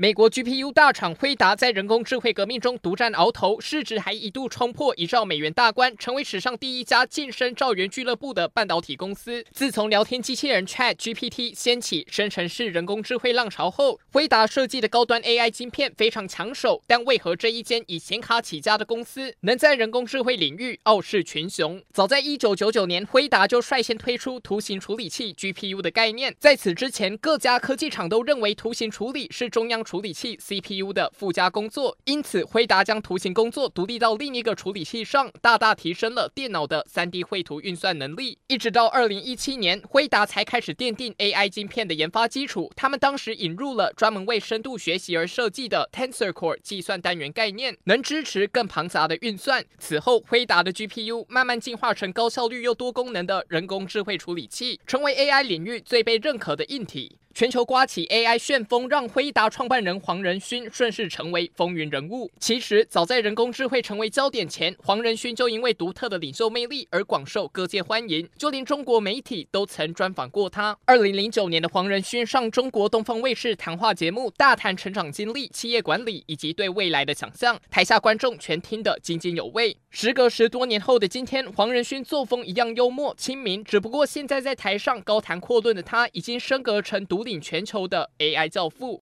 美国 GPU 大厂辉达在人工智慧革命中独占鳌头，市值还一度冲破一兆美元大关，成为史上第一家晋升兆元俱乐部的半导体公司。自从聊天机器人 ChatGPT 掀起生成式人工智慧浪潮后，辉达设计的高端 AI 晶片非常抢手。但为何这一间以显卡起家的公司能在人工智慧领域傲视群雄？早在1999年，辉达就率先推出图形处理器 GPU 的概念。在此之前，各家科技厂都认为图形处理是中央处理器 CPU 的附加工作，因此辉达将图形工作独立到另一个处理器上，大大提升了电脑的 3D 绘图运算能力。一直到2017年，辉达才开始奠定 AI 晶片的研发基础。他们当时引入了专门为深度学习而设计的 Tensor Core 计算单元概念，能支持更庞杂的运算。此后，辉达的 GPU 慢慢进化成高效率又多功能的人工智慧处理器，成为 AI 领域最被认可的硬体。全球刮起 AI 旋风，让辉达创办人黄仁勋顺势成为风云人物。其实，早在人工智慧成为焦点前，黄仁勋就因为独特的领袖魅力而广受各界欢迎，就连中国媒体都曾专访过他。二零零九年的黄仁勋上中国东方卫视谈话节目，大谈成长经历、企业管理以及对未来的想象，台下观众全听得津津有味。时隔十多年后的今天，黄仁勋作风一样幽默亲民，只不过现在在台上高谈阔论的他，已经升格成独。领全球的 AI 教父。